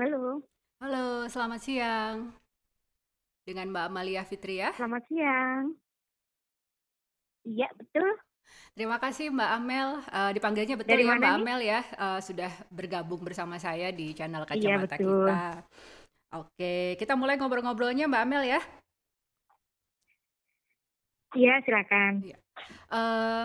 Halo. Halo, selamat siang. Dengan Mbak Amalia Fitri ya? Selamat siang. Iya, betul. Terima kasih Mbak Amel, uh, dipanggilnya betul Dari ya Mbak nih? Amel ya, uh, sudah bergabung bersama saya di channel Iya, Kacamata betul. kita. Oke, kita mulai ngobrol-ngobrolnya Mbak Amel ya. Iya, silakan. Iya. Eh,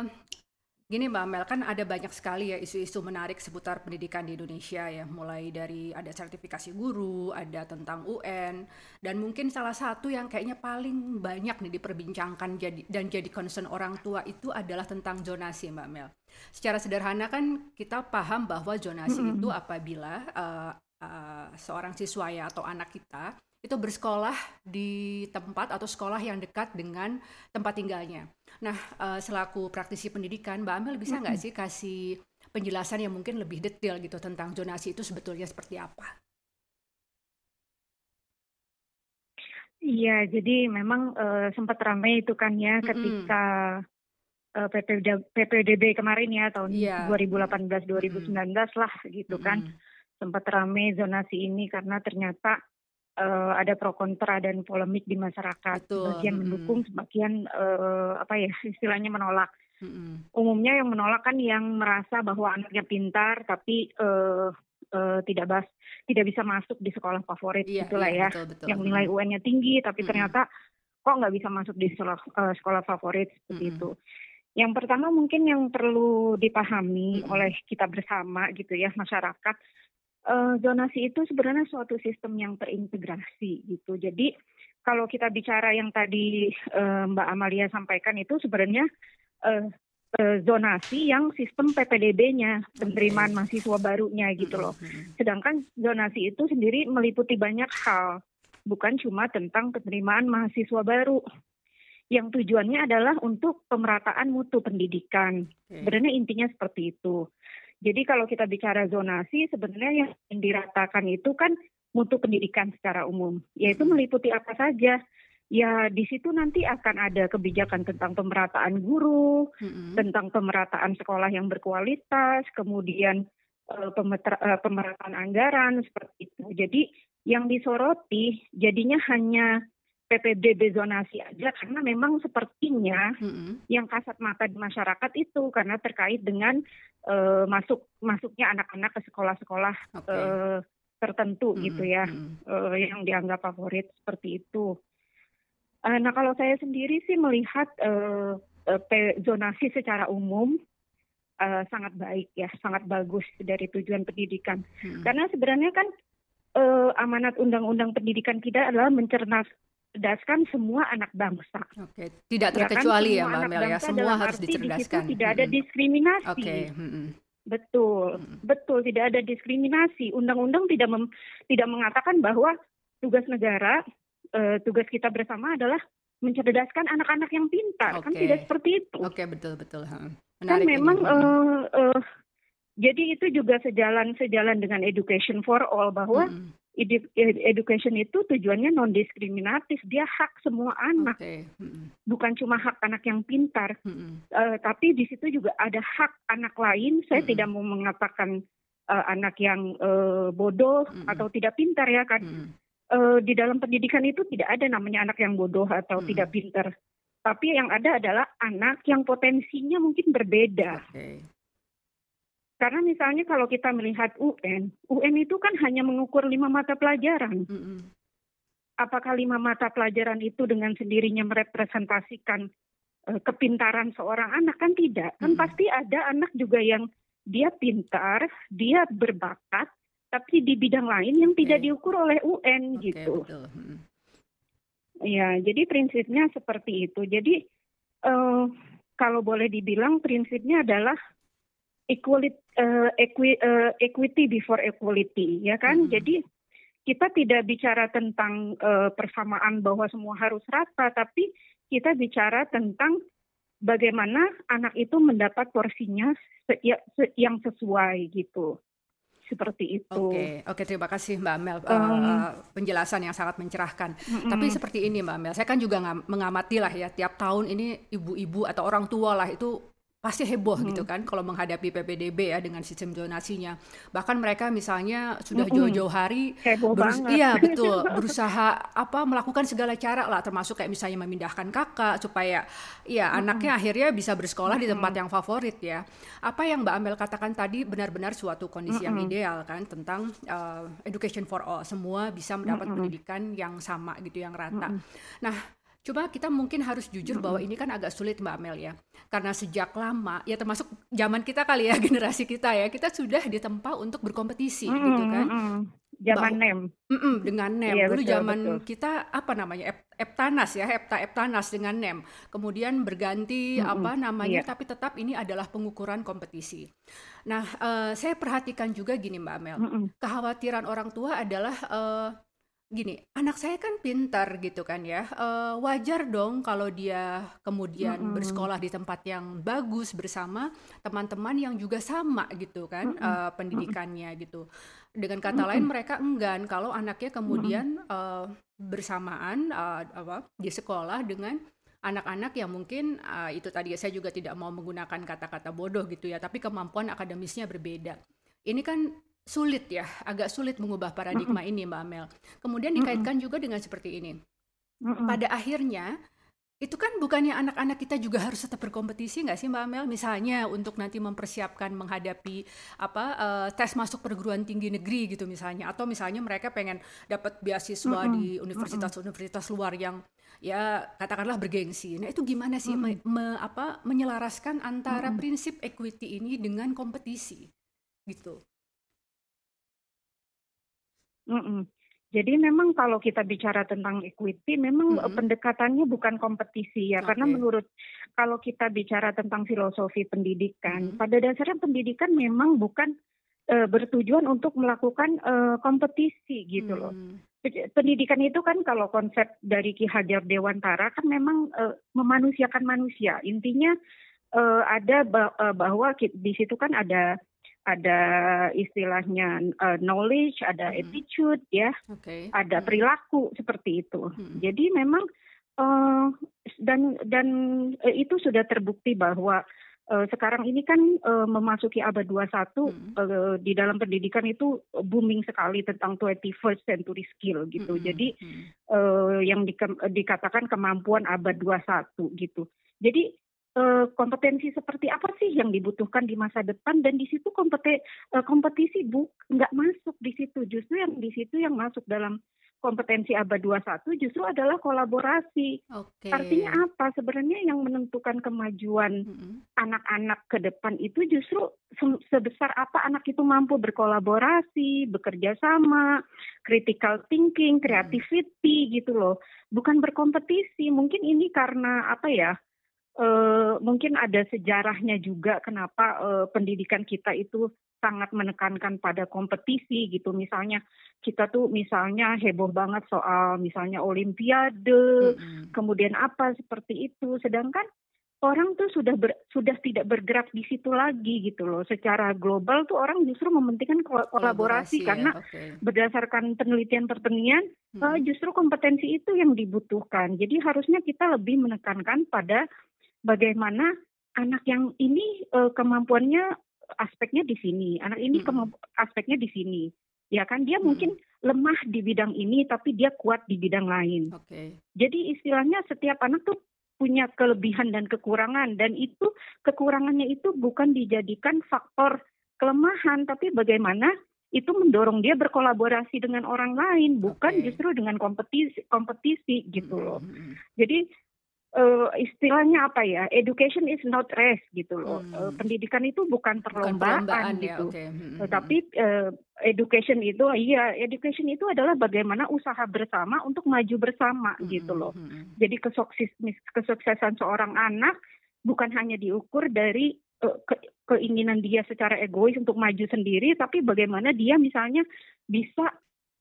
gini Mbak Amel, kan ada banyak sekali ya isu-isu menarik seputar pendidikan di Indonesia ya, mulai dari ada sertifikasi guru, ada tentang UN, dan mungkin salah satu yang kayaknya paling banyak nih diperbincangkan jadi dan jadi concern orang tua itu adalah tentang zonasi Mbak Amel. Secara sederhana kan kita paham bahwa zonasi itu Mm-mm. apabila eh, eh, seorang siswa ya atau anak kita itu bersekolah di tempat atau sekolah yang dekat dengan tempat tinggalnya. Nah, eh, selaku praktisi pendidikan, Mbak Amel bisa nggak Mm-mm. sih kasih penjelasan yang mungkin lebih detail gitu tentang zonasi itu sebetulnya seperti apa? Iya, jadi memang eh, sempat ramai itu kan ya Mm-mm. ketika eh, PPD PPDB kemarin ya tahun Iya. 2018-2019 Mm-mm. lah gitu kan. Mm-mm. Sempat ramai zonasi ini karena ternyata eh, ada pro kontra dan polemik di masyarakat. Betul. Sebagian mendukung, sebagian eh, apa ya istilahnya menolak. Mm-mm. umumnya yang menolak kan yang merasa bahwa anaknya pintar tapi eh, eh, tidak bas tidak bisa masuk di sekolah favorit Iya, gitulah iya, ya betul, betul. yang nilai. UN-nya tinggi tapi Mm-mm. ternyata kok nggak bisa masuk di sekolah eh, sekolah favorit seperti Mm-mm. itu yang pertama mungkin yang perlu dipahami Mm-mm. oleh kita bersama gitu ya masyarakat eh, zonasi itu sebenarnya suatu sistem yang terintegrasi gitu jadi kalau kita bicara yang tadi eh, Mbak Amalia sampaikan itu sebenarnya eh, eh, zonasi yang sistem PPDB-nya penerimaan mahasiswa barunya gitu loh. Mm-mm. Sedangkan zonasi itu sendiri meliputi banyak hal, bukan cuma tentang penerimaan mahasiswa baru. Yang tujuannya adalah untuk pemerataan mutu pendidikan. Sebenarnya intinya seperti itu. Jadi kalau kita bicara zonasi, sebenarnya yang diratakan itu kan mutu pendidikan secara umum, yaitu Mm-mm. meliputi apa saja. Ya di situ nanti akan ada kebijakan tentang pemerataan guru, Mm-mm. tentang pemerataan sekolah yang berkualitas, kemudian eh, pemeter- eh, pemerataan anggaran seperti itu. Jadi yang disoroti jadinya hanya PPDB zonasi aja karena memang sepertinya Mm-mm. yang kasat mata di masyarakat itu karena terkait dengan eh, masuk masuknya anak-anak ke sekolah-sekolah Oke. eh, tertentu gitu Mm-mm. ya Mm-mm. eh, yang dianggap favorit seperti itu. Eh, nah kalau saya sendiri sih melihat pe- zonasi secara umum eh, sangat baik ya, sangat bagus dari tujuan pendidikan. Mm-mm. Karena sebenarnya kan eh, amanat undang-undang pendidikan kita adalah mencerdaskan semua anak bangsa. Oke, tidak Ya kan terkecuali ya semua Mbak anak Amel ya, semua dalam harus arti di situ dicerdaskan. tidak ada diskriminasi. Oke. Mm-mm. Betul, Mm-mm. betul tidak ada diskriminasi. Undang-undang tidak mem- tidak mengatakan bahwa tugas negara, eh, tugas kita bersama adalah mencerdaskan anak-anak yang pintar. Kan Oke. tidak seperti itu. Oke, betul betul. Ha. Kan Menarik ini. memang eh, eh, jadi itu juga sejalan sejalan dengan education for all bahwa Mm-mm. Edu- education itu tujuannya non diskriminatif. Dia hak semua anak, Oke. Mm-mm. bukan cuma hak anak yang pintar. Mm-mm. Eh, tapi di situ juga ada hak anak lain. Saya Mm-mm. tidak mau mengatakan eh, anak yang eh, bodoh Mm-mm. atau tidak pintar ya kan. Mm-mm. Eh, di dalam pendidikan itu tidak ada namanya anak yang bodoh atau Mm-mm. tidak pintar. Tapi yang ada adalah anak yang potensinya mungkin berbeda. Oke. Karena misalnya kalau kita melihat UN, UN itu kan hanya mengukur lima mata pelajaran. Mm-mm. Apakah lima mata pelajaran itu dengan sendirinya merepresentasikan eh, kepintaran seorang anak kan tidak. Kan Mm-mm. pasti ada anak juga yang dia pintar, dia berbakat, tapi di bidang lain yang tidak Oke. diukur oleh UN Oke, gitu. betul. Mm-mm. Ya, jadi prinsipnya seperti itu. Jadi eh, kalau boleh dibilang prinsipnya adalah equality, eh, equi- eh, equity before equality, ya kan? Mm-mm. Jadi kita tidak bicara tentang eh, persamaan bahwa semua harus rata, tapi kita bicara tentang bagaimana anak itu mendapat porsinya se- ya- se- yang sesuai gitu. Seperti itu. Oke, oke terima kasih Mbak Mel eh, Em, penjelasan yang sangat mencerahkan. mm-mm. Tapi seperti ini Mbak Mel, saya kan juga ngam- mengamati lah ya tiap tahun ini ibu-ibu atau orang tua lah itu pasti heboh hmm. gitu kan kalau menghadapi PPDB ya dengan sistem zonasinya. Bahkan mereka misalnya sudah jauh-jauh hari heboh berus banget. iya betul berusaha apa melakukan segala cara lah termasuk kayak misalnya memindahkan kakak supaya ya hmm. anaknya akhirnya bisa bersekolah hmm. di tempat yang favorit ya. Apa yang Mbak Amel katakan tadi benar-benar suatu kondisi hmm. yang ideal kan tentang uh, education for all semua bisa mendapat hmm. pendidikan yang sama gitu yang rata. Hmm. Nah Coba kita mungkin harus jujur bahwa ini kan agak sulit Mbak Amel ya. Karena sejak lama, ya termasuk zaman kita kali ya, generasi kita ya, kita sudah ditempa untuk berkompetisi mm gitu kan. Zaman bah NEM. Mm -mm, dengan NEM. Iya, Dulu betul, zaman betul. kita apa namanya? Ep, Eptanas ya, Epta Eptanas dengan NEM. Kemudian berganti mm apa namanya, iya. tapi tetap ini adalah pengukuran kompetisi. Nah, uh, saya perhatikan juga gini Mbak Amel. Mm -hmm. Kekhawatiran orang tua adalah uh, Gini, anak saya kan pintar gitu kan ya, uh, wajar dong kalau dia kemudian -hmm. bersekolah di tempat yang bagus bersama teman-teman yang juga sama gitu kan, -hmm. uh, pendidikannya gitu. Dengan kata -hmm. lain mereka enggan kalau anaknya kemudian, uh, bersamaan, uh, apa, di sekolah dengan anak-anak yang mungkin, uh, itu tadi saya juga tidak mau menggunakan kata-kata bodoh gitu ya, tapi kemampuan akademisnya berbeda. Ini kan sulit ya, agak sulit mengubah paradigma mm -mm. ini Mbak Amel. Kemudian dikaitkan mm -mm. juga dengan seperti ini. Mm -mm. Pada akhirnya itu kan bukannya anak-anak kita juga harus tetap berkompetisi nggak sih Mbak Amel? Misalnya untuk nanti mempersiapkan menghadapi apa uh, tes masuk perguruan tinggi negeri gitu misalnya, atau misalnya mereka pengen dapat beasiswa mm -mm. di universitas-universitas luar yang ya katakanlah bergengsi. Nah itu gimana sih mm -mm. me, me, apa menyelaraskan antara mm -mm. prinsip equity ini dengan kompetisi gitu? Mm-mm. Jadi memang kalau kita bicara tentang equity, memang mm-hmm. pendekatannya bukan kompetisi ya, okay. karena menurut kalau kita bicara tentang filosofi pendidikan, mm-hmm. pada dasarnya pendidikan memang bukan uh, bertujuan untuk melakukan uh, kompetisi gitu loh. Mm. Pendidikan itu kan kalau konsep dari Ki Hajar Dewantara kan memang uh, memanusiakan manusia. Intinya uh, ada bahwa di situ kan ada ada istilahnya uh, knowledge, ada hmm. attitude ya, okay. ada hmm. perilaku seperti itu. Hmm. Jadi memang uh, dan dan uh, itu sudah terbukti bahwa uh, sekarang ini kan uh, memasuki abad 21 hmm. uh, di dalam pendidikan itu booming sekali tentang 21st century skill gitu. Hmm. Jadi hmm. Uh, yang di, dikatakan kemampuan abad 21 gitu. Jadi kompetensi seperti apa sih yang dibutuhkan di masa depan dan di situ kompeti, uh, kompetisi bu nggak masuk di situ justru yang di situ yang masuk dalam kompetensi abad 21 justru adalah kolaborasi. Okay. Artinya apa? Sebenarnya yang menentukan kemajuan anak-anak mm -hmm. ke depan itu justru sebesar apa anak itu mampu berkolaborasi, bekerja sama, critical thinking, creativity mm -hmm. gitu loh. Bukan berkompetisi. Mungkin ini karena apa ya? Uh, mungkin ada sejarahnya juga kenapa uh, pendidikan kita itu sangat menekankan pada kompetisi gitu. Misalnya kita tuh misalnya heboh banget soal misalnya olimpiade, mm-hmm. kemudian apa seperti itu. Sedangkan orang tuh sudah ber, sudah tidak bergerak di situ lagi gitu loh. Secara global tuh orang justru mementingkan kolaborasi, kolaborasi ya? karena okay. berdasarkan penelitian-penelitian hmm. uh, justru kompetensi itu yang dibutuhkan. Jadi harusnya kita lebih menekankan pada bagaimana anak yang ini uh, kemampuannya aspeknya di sini, anak ini hmm. aspeknya di sini. Ya kan dia hmm. mungkin lemah di bidang ini tapi dia kuat di bidang lain. Okay. Jadi istilahnya setiap anak tuh punya kelebihan dan kekurangan dan itu kekurangannya itu bukan dijadikan faktor kelemahan tapi bagaimana itu mendorong dia berkolaborasi dengan orang lain bukan okay. justru dengan kompetisi kompetisi gitu loh. Hmm. Jadi uh, istilahnya apa ya education is not race gitu loh hmm. uh, pendidikan itu bukan perlombaan, bukan perlombaan ya, gitu ya, okay. hmm. tetapi uh, education itu iya education itu adalah bagaimana usaha bersama untuk maju bersama hmm. gitu loh hmm. jadi kesukses kesuksesan seorang anak bukan hanya diukur dari uh, ke, keinginan dia secara egois untuk maju sendiri tapi bagaimana dia misalnya bisa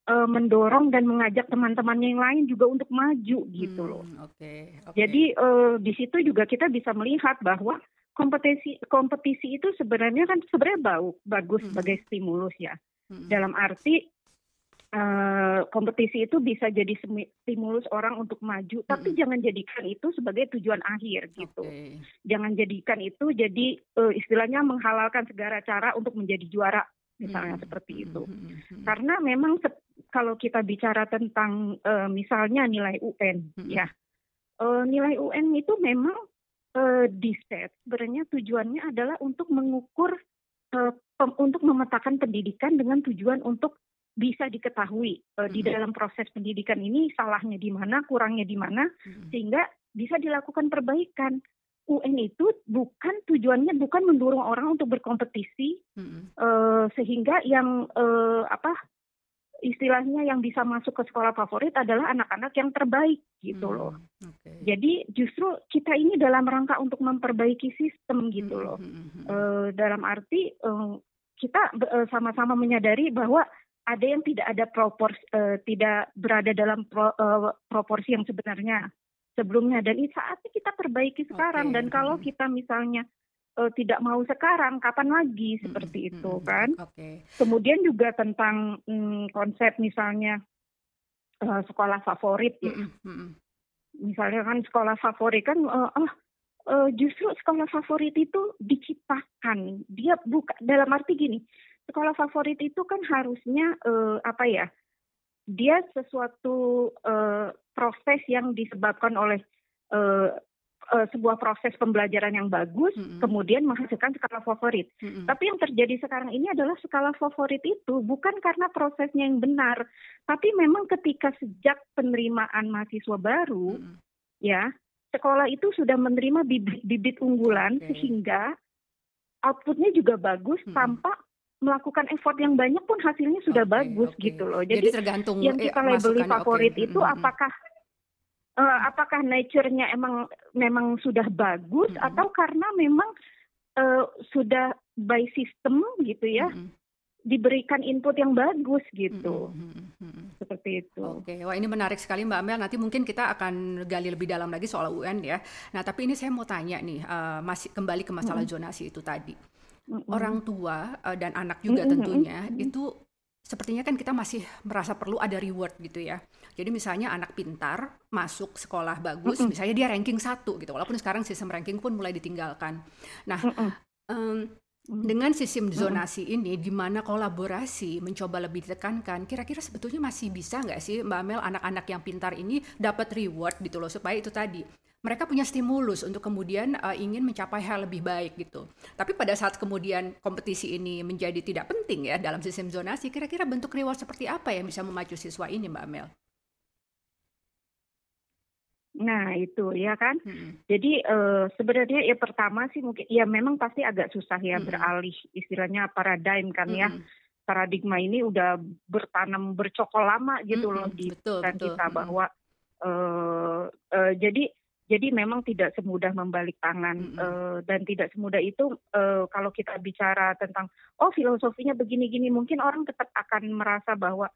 uh, mendorong dan mengajak teman-temannya yang lain juga untuk maju gitu hmm, loh. Okay, okay. Jadi uh, di situ juga kita bisa melihat bahwa kompetisi kompetisi itu sebenarnya kan sebenarnya bau bagus hmm. sebagai stimulus ya. Hmm. Dalam arti uh, kompetisi itu bisa jadi stimulus orang untuk maju, tapi mm-hmm. jangan jadikan itu sebagai tujuan akhir gitu. Okay. Jangan jadikan itu jadi uh, istilahnya menghalalkan segala cara untuk menjadi juara misalnya mm-hmm. seperti itu. Mm-hmm. Karena memang kalau kita bicara tentang uh, misalnya nilai UN mm-hmm. ya. Uh, nilai UN itu memang uh, di set sebenarnya tujuannya adalah untuk mengukur uh, untuk memetakan pendidikan dengan tujuan untuk bisa diketahui uh, di dalam proses pendidikan ini salahnya di mana, kurangnya di mana, sehingga bisa dilakukan perbaikan. UN itu bukan tujuannya bukan mendorong orang untuk berkompetisi hmm. uh, sehingga yang uh, apa istilahnya yang bisa masuk ke sekolah favorit adalah anak-anak yang terbaik gitu loh. Okay. Jadi justru kita ini dalam rangka untuk memperbaiki sistem gitu loh. Hmm. Uh, dalam arti uh, kita uh, sama-sama menyadari bahwa ada yang tidak ada proporsi uh, tidak berada dalam pro, uh, proporsi yang sebenarnya sebelumnya dan ini saatnya kita perbaiki sekarang okay. dan kalau kita misalnya uh, tidak mau sekarang kapan lagi? Seperti hmm, itu kan? Okay. kemudian juga tentang um, konsep misalnya uh, sekolah favorit ya. Hmm, misalnya kan sekolah favorit kan uh, oh uh, justru sekolah favorit itu diciptakan. Dia buka dalam arti gini sekolah favorit itu kan harusnya uh, apa ya? Dia sesuatu uh, proses yang disebabkan oleh uh, uh, sebuah proses pembelajaran yang bagus, mm -hmm. kemudian menghasilkan skala favorit. Mm -hmm. Tapi yang terjadi sekarang ini adalah skala favorit itu bukan karena prosesnya yang benar, tapi memang ketika sejak penerimaan mahasiswa baru, mm -hmm. ya sekolah itu sudah menerima bibit-bibit unggulan okay. sehingga outputnya juga bagus mm -hmm. tanpa melakukan effort yang banyak pun hasilnya sudah okay, bagus okay. gitu loh. Jadi, Jadi tergantung yang kita eh, labeli favorit okay. itu mm-hmm. apakah uh, apakah nature-nya emang memang sudah bagus mm-hmm. atau karena memang uh, sudah by system gitu ya. Mm-hmm. diberikan input yang bagus gitu. Mm-hmm. Seperti itu. Oke, wah ini menarik sekali Mbak Mel. Nanti mungkin kita akan gali lebih dalam lagi soal UN ya. Nah, tapi ini saya mau tanya nih, uh, masih kembali ke masalah mm-hmm. zonasi itu tadi mm-hmm. orang tua uh, dan anak juga mm-hmm. tentunya mm-hmm. itu sepertinya kan kita masih merasa perlu ada reward gitu ya. Jadi misalnya anak pintar masuk sekolah bagus, mm-hmm. misalnya dia ranking satu gitu. Walaupun sekarang sistem ranking pun mulai ditinggalkan. Nah, mm-hmm. um, dengan sistem zonasi mm-hmm. ini, di mana kolaborasi mencoba lebih ditekankan, kira-kira sebetulnya masih bisa nggak sih Mbak Mel anak-anak yang pintar ini dapat reward gitu loh supaya itu tadi mereka punya stimulus untuk kemudian uh, ingin mencapai hal lebih baik gitu. Tapi pada saat kemudian kompetisi ini menjadi tidak penting ya dalam sistem zonasi, kira-kira bentuk reward seperti apa yang bisa memacu siswa ini, Mbak Mel? Nah itu ya kan. Hmm. Jadi uh, sebenarnya ya pertama sih mungkin ya memang pasti agak susah ya hmm. beralih istilahnya paradigm kan ya. hmm. ya. Paradigma ini udah bertanam bercokol lama gitu hmm. loh di betul, betul. kita bahwa uh, uh, jadi jadi memang tidak semudah membalik tangan mm -hmm. uh, dan tidak semudah itu uh, kalau kita bicara tentang oh filosofinya begini-gini mungkin orang tetap akan merasa bahwa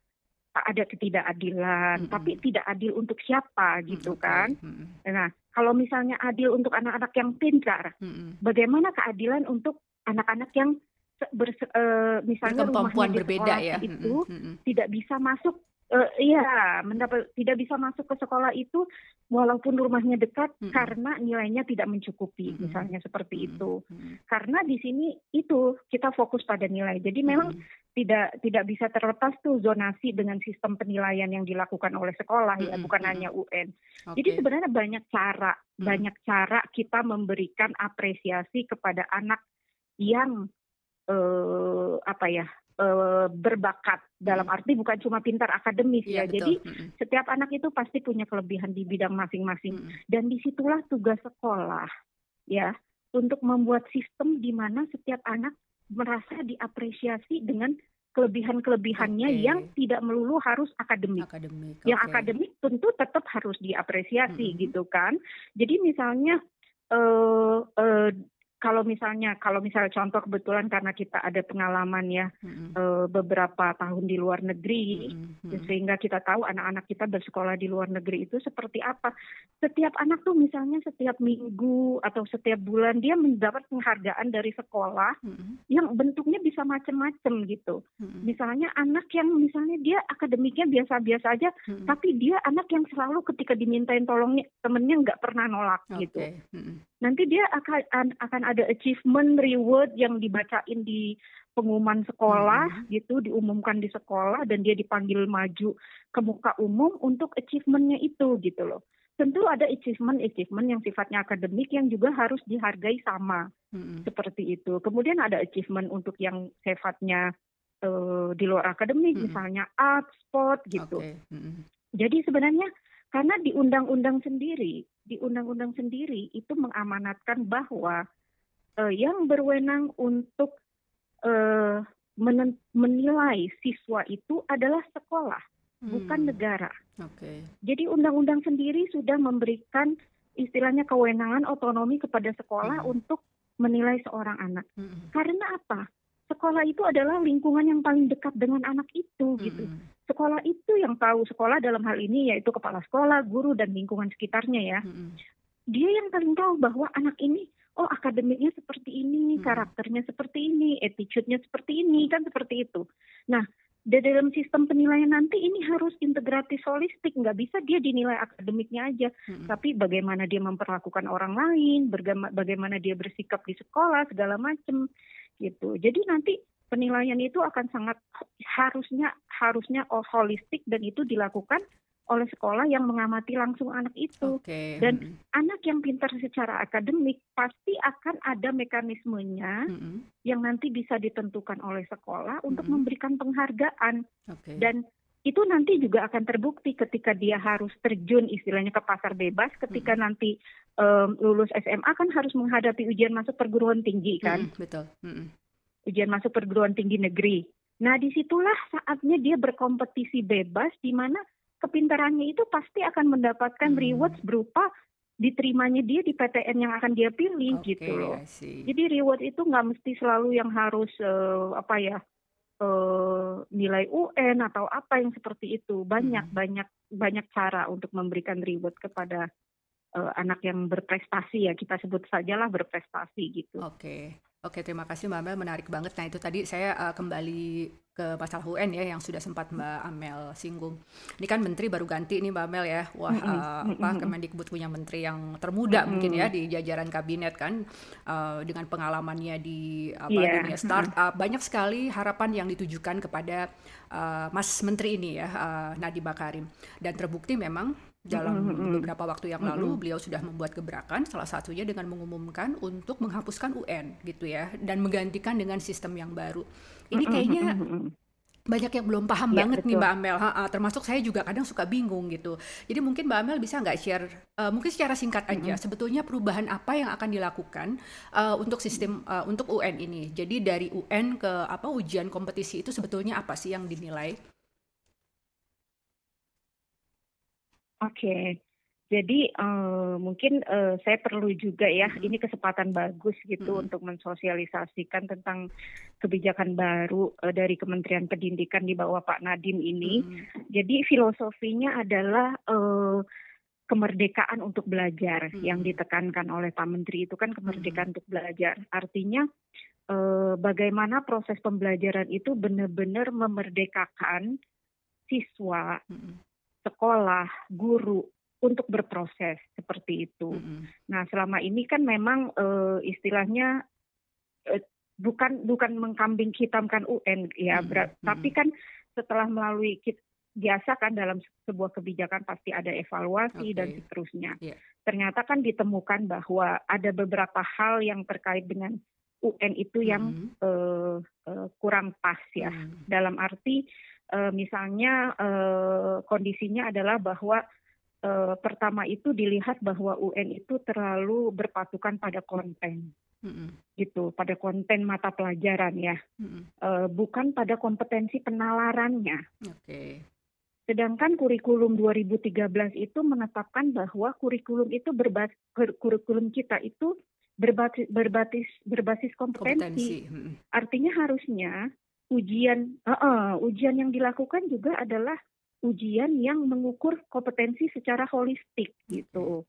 ada ketidakadilan, mm -hmm. tapi tidak adil untuk siapa gitu mm -hmm. kan. Mm -hmm. Nah, kalau misalnya adil untuk anak-anak yang pintar, mm -hmm. bagaimana keadilan untuk anak-anak yang uh, misalnya rumahnya berbeda ya itu mm -hmm. tidak bisa masuk Uh, iya, mendapat tidak bisa masuk ke sekolah itu walaupun rumahnya dekat mm -hmm. karena nilainya tidak mencukupi, mm -hmm. misalnya seperti mm -hmm. itu. Karena di sini itu kita fokus pada nilai. Jadi memang mm -hmm. tidak tidak bisa terlepas tuh zonasi dengan sistem penilaian yang dilakukan oleh sekolah mm -hmm. ya, bukan mm -hmm. hanya UN. Okay. Jadi sebenarnya banyak cara, mm -hmm. banyak cara kita memberikan apresiasi kepada anak yang uh, apa ya uh, berbakat dalam hmm. arti bukan cuma pintar akademis ya. ya. Jadi hmm. setiap anak itu pasti punya kelebihan di bidang masing-masing hmm. dan di situlah tugas sekolah ya untuk membuat sistem di mana setiap anak merasa diapresiasi dengan kelebihan-kelebihannya okay. yang tidak melulu harus akademik. akademik okay. Yang akademik tentu tetap harus diapresiasi hmm. gitu kan. Jadi misalnya uh, uh, kalau misalnya kalau misalnya contoh kebetulan karena kita ada pengalaman ya mm-hmm. beberapa tahun di luar negeri mm-hmm. sehingga kita tahu anak-anak kita bersekolah di luar negeri itu seperti apa setiap anak tuh misalnya setiap minggu atau setiap bulan dia mendapat penghargaan dari sekolah mm-hmm. yang bentuknya bisa macam-macam gitu mm-hmm. misalnya anak yang misalnya dia akademiknya biasa-biasa aja mm-hmm. tapi dia anak yang selalu ketika dimintain tolongnya temennya nggak pernah nolak okay. gitu mm-hmm nanti dia akan akan ada achievement reward yang dibacain di pengumuman sekolah hmm. gitu diumumkan di sekolah dan dia dipanggil maju ke muka umum untuk achievementnya itu gitu loh tentu ada achievement achievement yang sifatnya akademik yang juga harus dihargai sama hmm. seperti itu kemudian ada achievement untuk yang sifatnya uh, di luar akademik hmm. misalnya art sport gitu okay. hmm. jadi sebenarnya karena di undang-undang sendiri, di undang-undang sendiri itu mengamanatkan bahwa uh, yang berwenang untuk uh, menilai siswa itu adalah sekolah, hmm. bukan negara. Okay. Jadi undang-undang sendiri sudah memberikan istilahnya kewenangan otonomi kepada sekolah hmm. untuk menilai seorang anak. Hmm. Karena apa? Sekolah itu adalah lingkungan yang paling dekat dengan anak itu hmm. gitu sekolah itu yang tahu sekolah dalam hal ini yaitu kepala sekolah, guru dan lingkungan sekitarnya ya. Hmm. Dia yang paling tahu bahwa anak ini oh akademiknya seperti ini, hmm. karakternya seperti ini, attitude-nya seperti ini kan seperti itu. Nah, di dalam sistem penilaian nanti ini harus integratif holistik, nggak bisa dia dinilai akademiknya aja, hmm. tapi bagaimana dia memperlakukan orang lain, bagaimana dia bersikap di sekolah segala macam gitu. Jadi nanti penilaian itu akan sangat harusnya harusnya holistik dan itu dilakukan oleh sekolah yang mengamati langsung anak itu okay. dan hmm. anak yang pintar secara akademik pasti akan ada mekanismenya hmm. yang nanti bisa ditentukan oleh sekolah untuk hmm. memberikan penghargaan okay. dan itu nanti juga akan terbukti ketika dia harus terjun istilahnya ke pasar bebas ketika hmm. nanti um, lulus SMA kan harus menghadapi ujian masuk perguruan tinggi kan hmm, betul hmm ujian masuk perguruan tinggi negeri. Nah, di situlah saatnya dia berkompetisi bebas, di mana kepintarannya itu pasti akan mendapatkan hmm. rewards berupa diterimanya dia di PTN yang akan dia pilih okay, gitu loh. Jadi reward itu nggak mesti selalu yang harus uh, apa ya uh, nilai UN atau apa yang seperti itu. Banyak hmm. banyak banyak cara untuk memberikan reward kepada uh, anak yang berprestasi ya kita sebut sajalah berprestasi gitu. Oke. Okay. Oke, terima kasih Mbak Amel, menarik banget. Nah, itu tadi saya uh, kembali ke masalah UN ya yang sudah sempat Mbak Amel singgung. Ini kan menteri baru ganti nih Mbak Amel ya. Wah, uh, apa Kemendikbud punya menteri yang termuda mungkin ya di jajaran kabinet kan uh, dengan pengalamannya di apa yeah. dunia startup. Banyak sekali harapan yang ditujukan kepada uh, Mas Menteri ini ya, uh, Nadiem Makarim. Dan terbukti memang dalam beberapa waktu yang lalu beliau sudah membuat gebrakan salah satunya dengan mengumumkan untuk menghapuskan UN gitu ya dan menggantikan dengan sistem yang baru. Ini kayaknya banyak yang belum paham ya, banget betul. nih Mbak Amel, ha, ha, termasuk saya juga kadang suka bingung gitu. Jadi mungkin Mbak Amel bisa nggak share, uh, mungkin secara singkat aja, mm -hmm. sebetulnya perubahan apa yang akan dilakukan uh, untuk sistem uh, untuk UN ini. Jadi dari UN ke apa ujian kompetisi itu sebetulnya apa sih yang dinilai? Oke. Jadi uh, mungkin uh, saya perlu juga ya, ini kesempatan bagus gitu hmm. untuk mensosialisasikan tentang kebijakan baru uh, dari Kementerian Pendidikan di bawah Pak Nadim ini. Hmm. Jadi filosofinya adalah uh, kemerdekaan untuk belajar hmm. yang ditekankan oleh Pak Menteri itu kan kemerdekaan hmm. untuk belajar. Artinya uh, bagaimana proses pembelajaran itu benar-benar memerdekakan siswa. Hmm sekolah, guru untuk berproses seperti itu. Mm -hmm. Nah, selama ini kan memang uh, istilahnya uh, bukan bukan mengkambing hitamkan UN ya, mm -hmm. tapi kan setelah melalui biasa kan dalam sebuah kebijakan pasti ada evaluasi okay. dan seterusnya. Yeah. Ternyata kan ditemukan bahwa ada beberapa hal yang terkait dengan UN itu yang mm -hmm. uh, uh, kurang pas ya. Mm -hmm. Dalam arti uh, misalnya uh, kondisinya adalah bahwa uh, pertama itu dilihat bahwa UN itu terlalu berpatukan pada konten. Mm-hmm. gitu pada konten mata pelajaran ya mm-hmm. uh, bukan pada kompetensi penalarannya. Okay. Sedangkan kurikulum 2013 itu menetapkan bahwa kurikulum itu berbasis kurikulum kita itu berbasis berbasis berbasis kompetensi. Kompetensi. Mm-mm. Artinya harusnya ujian uh, uh, ujian yang dilakukan juga adalah ujian yang mengukur kompetensi secara holistik gitu.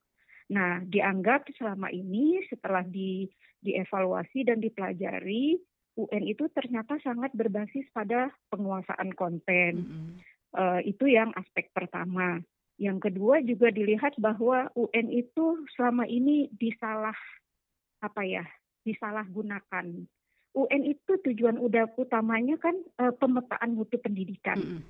Nah, dianggap selama ini setelah di dievaluasi dan dipelajari UN itu ternyata sangat berbasis pada penguasaan konten. Mm-mm. Eh, itu yang aspek pertama. Yang kedua juga dilihat bahwa UN itu selama ini disalah apa ya, disalahgunakan. UN itu tujuan udah utamanya kan eh, pemetaan mutu pendidikan. Mm-mm.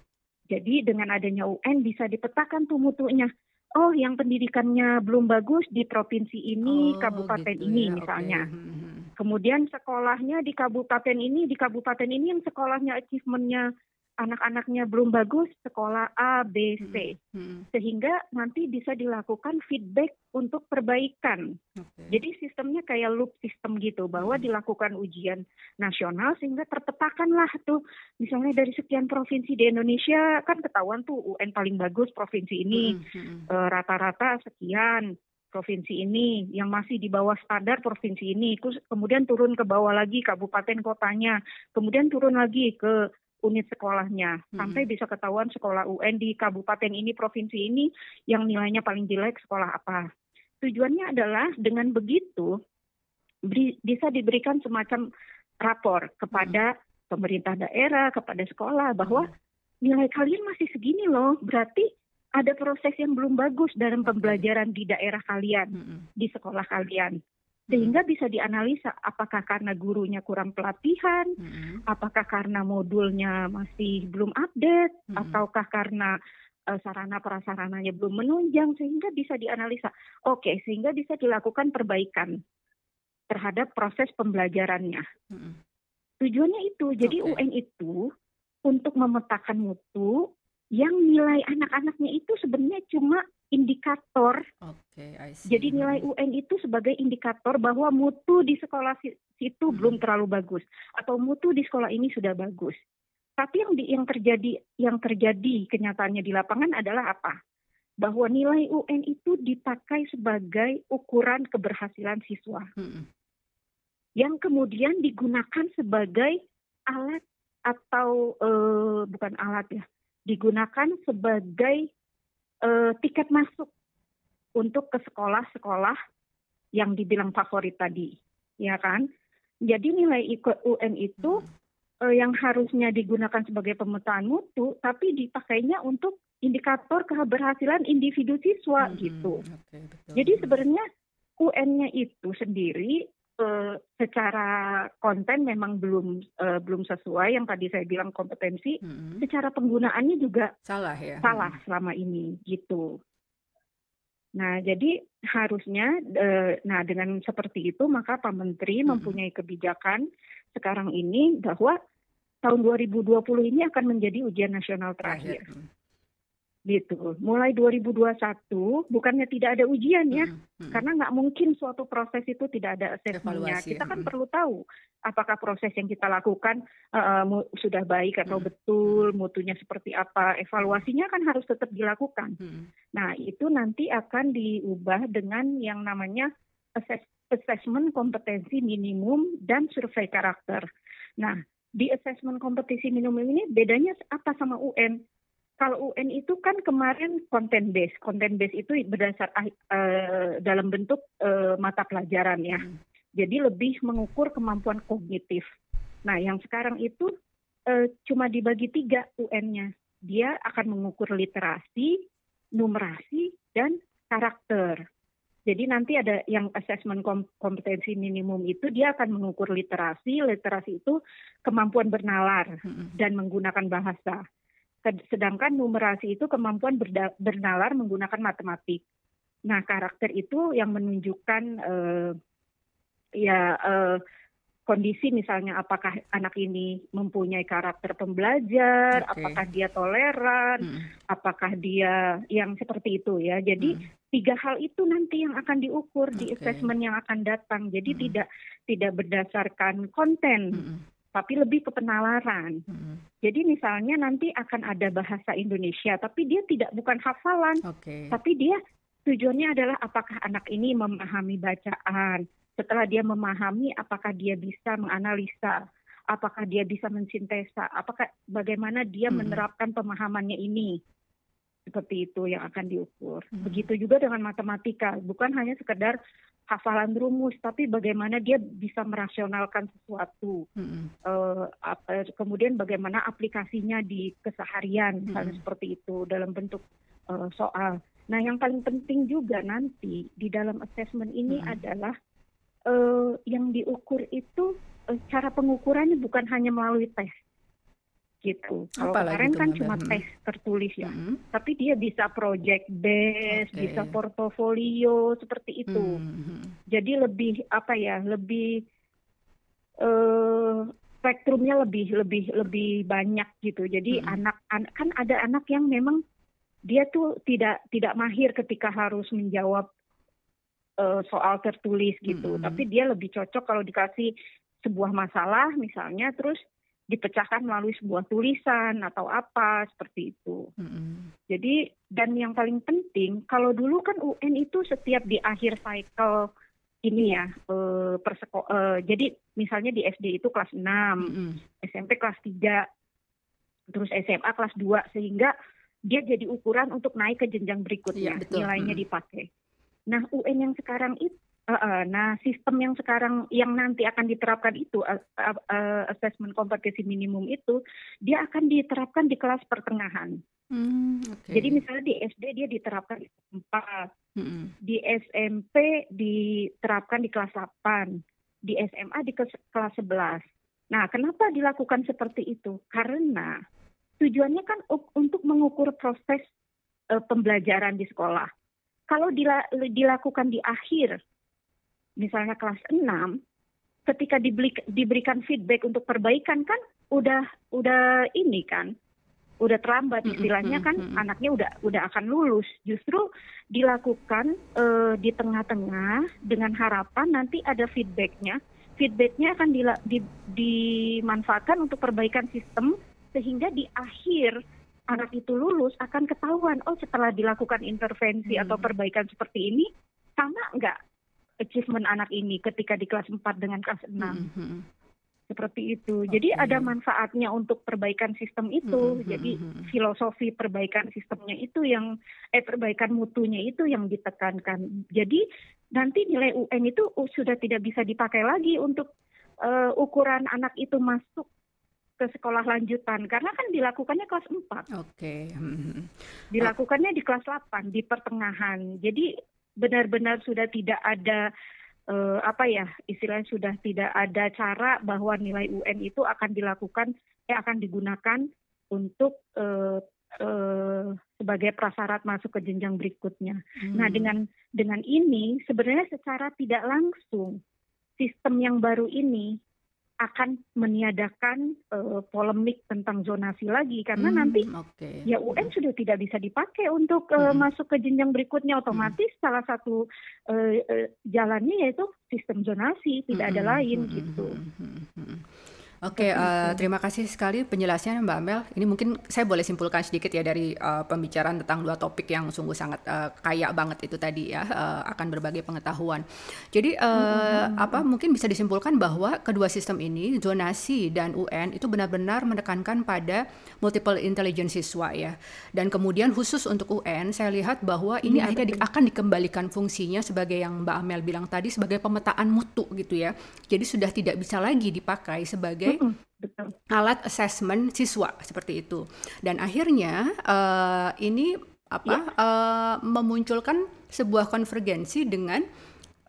Jadi dengan adanya UN bisa dipetakan tuh mutunya. Oh, yang pendidikannya belum bagus di provinsi ini, Oh, kabupaten gitu ini ya, misalnya. oke. Mm-mm. Kemudian sekolahnya di kabupaten ini, di kabupaten ini yang sekolahnya achievementnya anak-anaknya belum bagus, sekolah A, B, C. Mm-mm. Sehingga nanti bisa dilakukan feedback untuk perbaikan. Oke. Jadi sistemnya kayak loop sistem gitu, bahwa Hmm. dilakukan ujian nasional sehingga terpetakanlah tuh, misalnya dari sekian provinsi di Indonesia kan ketahuan tuh UN paling bagus provinsi ini, Mm-mm. Mm-mm. eh, rata-rata sekian provinsi ini yang masih di bawah standar provinsi ini terus kemudian turun ke bawah lagi kabupaten kotanya kemudian turun lagi ke unit sekolahnya. Sampai bisa ketahuan sekolah UN di kabupaten ini provinsi ini yang nilainya paling jelek sekolah apa. Tujuannya adalah dengan begitu beri- bisa diberikan semacam rapor kepada pemerintah daerah kepada sekolah bahwa nilai kalian masih segini loh. Berarti ada proses yang belum bagus dalam pembelajaran di daerah kalian, di sekolah kalian. Sehingga bisa dianalisa apakah karena gurunya kurang pelatihan, Mm-mm. apakah karena modulnya masih belum update, Mm-mm. ataukah karena eh, sarana prasarananya belum menunjang sehingga bisa dianalisa. Oke, sehingga bisa dilakukan perbaikan terhadap proses pembelajarannya. Mm-mm. Tujuannya itu. Jadi. UN itu untuk memetakan mutu yang nilai anak-anaknya itu sebenarnya cuma indikator. Oke, I see. Jadi nilai UN itu sebagai indikator bahwa mutu di sekolah si- situ Hmm. belum terlalu bagus atau mutu di sekolah ini sudah bagus. Tapi yang di, yang terjadi yang terjadi kenyataannya di lapangan adalah apa? Bahwa nilai UN itu dipakai sebagai ukuran keberhasilan siswa Mm-mm. yang kemudian digunakan sebagai alat atau eh, bukan alat ya, digunakan sebagai eh, tiket masuk untuk ke sekolah-sekolah yang dibilang favorit tadi, ya kan? Jadi nilai IQ- UN itu eh, yang harusnya digunakan sebagai pemetaan mutu, tapi dipakainya untuk indikator keberhasilan individu siswa Mm-mm. gitu. Betul. Jadi sebenarnya UN-nya itu sendiri eh, secara konten memang belum eh, belum sesuai yang tadi saya bilang kompetensi. Mm-mm. Secara penggunaannya juga salah ya. salah selama ini gitu. Nah, jadi harusnya eh, nah dengan seperti itu maka Pak Menteri Mm-mm. mempunyai kebijakan sekarang ini bahwa tahun 2020 ini akan menjadi ujian nasional terakhir Terakhir. Gitu. Mulai 2021 bukannya tidak ada ujian ya, Mm-mm. Mm-mm. karena nggak mungkin suatu proses itu tidak ada. Evaluasi, Kita kan mm. perlu tahu apakah proses yang kita lakukan mu- sudah baik atau Mm. betul, mutunya seperti apa. Evaluasinya kan harus tetap dilakukan. Mm-mm. Nah itu nanti akan diubah dengan yang namanya assess- assessment kompetensi minimum dan survei karakter. Nah di assessment kompetensi minimum ini bedanya apa sama UN? Kalau UN itu kan kemarin content base, content base itu berdasar eh, dalam bentuk eh, mata pelajaran ya. Mm. Jadi lebih mengukur kemampuan kognitif. Nah, yang sekarang itu eh, cuma dibagi tiga UN-nya. Dia akan mengukur literasi, numerasi, dan karakter. Jadi nanti ada yang assessment kom- kompetensi minimum itu dia akan mengukur literasi. Literasi itu kemampuan bernalar Mm-mm. dan menggunakan bahasa. Sed- Sedangkan numerasi itu kemampuan bernalar menggunakan matematik. Nah, karakter itu yang menunjukkan eh, ya eh, kondisi misalnya apakah anak ini mempunyai karakter pembelajar, Oke. apakah dia toleran, Mm-mm. apakah dia yang seperti itu ya. Jadi Mm. tiga hal itu nanti yang akan diukur di Oke. assessment yang akan datang. Jadi Mm. tidak tidak berdasarkan konten, Mm-mm. Tapi lebih ke penalaran. Mm-mm. Jadi misalnya nanti akan ada bahasa Indonesia, tapi dia tidak bukan hafalan, Oke. tapi dia tujuannya adalah apakah anak ini memahami bacaan setelah dia memahami apakah dia bisa menganalisa, apakah dia bisa mensintesa, apakah bagaimana dia Mm-mm. menerapkan pemahamannya ini. Seperti itu yang akan diukur. Mm. Begitu juga dengan matematika, bukan hanya sekedar hafalan rumus, tapi bagaimana dia bisa merasionalkan sesuatu. Eh, apa- kemudian bagaimana aplikasinya di keseharian, misalnya Mm-mm. seperti itu dalam bentuk eh, soal. Nah, yang paling penting juga nanti di dalam assessment ini Mm-mm. adalah eh, yang diukur itu eh, cara pengukurannya bukan hanya melalui tes, gitu. Kalau kemarin kan cuma Bel? tes tertulis ya, Mm-mm. tapi dia bisa project base, Oke. bisa portofolio seperti itu. Mhm. Jadi lebih apa ya, lebih eh spektrumnya lebih lebih lebih banyak gitu. Jadi Mm-mm. anak anak kan ada anak yang memang dia tuh tidak tidak mahir ketika harus menjawab eh, soal tertulis gitu. Mm-mm. Tapi dia lebih cocok kalau dikasih sebuah masalah misalnya terus dipecahkan melalui sebuah tulisan atau apa seperti itu. Mm-mm. Jadi dan yang paling penting kalau dulu kan UN itu setiap di akhir cycle ini ya eh, perseko- eh, jadi misalnya di SD itu kelas 6, Mm-mm. SMP kelas 3, terus SMA kelas 2 sehingga dia jadi ukuran untuk naik ke jenjang berikutnya Iya, betul. nilainya Mm. dipakai. Nah UN yang sekarang itu nah sistem yang sekarang yang nanti akan diterapkan itu eh, assessment kompetensi minimum itu dia akan diterapkan di kelas pertengahan. Mm, oke. Jadi misalnya di SD dia diterapkan di kelas 4, Mm-mm. di SMP diterapkan di kelas 8, di SMA di kelas 11. Nah, kenapa dilakukan seperti itu? Karena tujuannya kan untuk mengukur proses eh, pembelajaran di sekolah. Kalau dila- dilakukan di akhir, misalnya kelas 6, ketika dibeli- diberikan feedback untuk perbaikan kan udah udah ini kan udah terlambat istilahnya kan anaknya udah udah akan lulus. Justru dilakukan eh, di tengah-tengah dengan harapan nanti ada feedbacknya. Feedbacknya akan dila- di- dimanfaatkan untuk perbaikan sistem sehingga di akhir anak itu lulus akan ketahuan oh setelah dilakukan intervensi Hmm. atau perbaikan seperti ini sama nggak achievement anak ini ketika di kelas 4 dengan kelas 6 Mm-mm. seperti itu. Jadi Oke. ada manfaatnya untuk perbaikan sistem itu. Mm-mm, Jadi mm-mm. filosofi perbaikan sistemnya itu yang eh perbaikan mutunya itu yang ditekankan. Jadi nanti nilai UN itu uh, sudah tidak bisa dipakai lagi untuk eh, ukuran anak itu masuk ke sekolah lanjutan karena kan dilakukannya kelas 4, Oke. Mhm. dilakukannya di kelas 8 di pertengahan. Jadi benar-benar sudah tidak ada eh, apa ya istilahnya sudah tidak ada cara bahwa nilai UN itu akan dilakukan eh akan digunakan untuk eh, eh, sebagai prasyarat masuk ke jenjang berikutnya. Nah Hmm. dengan dengan ini sebenarnya secara tidak langsung sistem yang baru ini akan meniadakan eh, polemik tentang zonasi lagi karena Hmm, nanti Oke. ya UN sudah tidak bisa dipakai untuk Mm-mm. masuk ke jenjang berikutnya otomatis salah satu eh, eh, jalannya yaitu sistem zonasi tidak ada Mm-mm, lain mm-mm, gitu. mm-mm, mm-mm. Oke, Seperti eh, itu. terima kasih sekali penjelasannya Mbak Amel. Ini mungkin saya boleh simpulkan sedikit ya dari eh, pembicaraan tentang dua topik yang sungguh sangat eh, kaya banget itu tadi ya, eh, akan berbagai pengetahuan. Jadi eh, apa mungkin bisa disimpulkan bahwa kedua sistem ini, zonasi dan UN itu benar-benar menekankan pada multiple intelligence siswa ya. Dan kemudian khusus untuk UN, saya lihat bahwa ini Iya, akhirnya di- akan dikembalikan fungsinya sebagai yang Mbak Amel bilang tadi sebagai pemetaan mutu gitu ya. Jadi sudah tidak bisa lagi dipakai sebagai Betul. alat assessment siswa seperti itu. Dan akhirnya eh, ini apa eh, memunculkan sebuah konvergensi dengan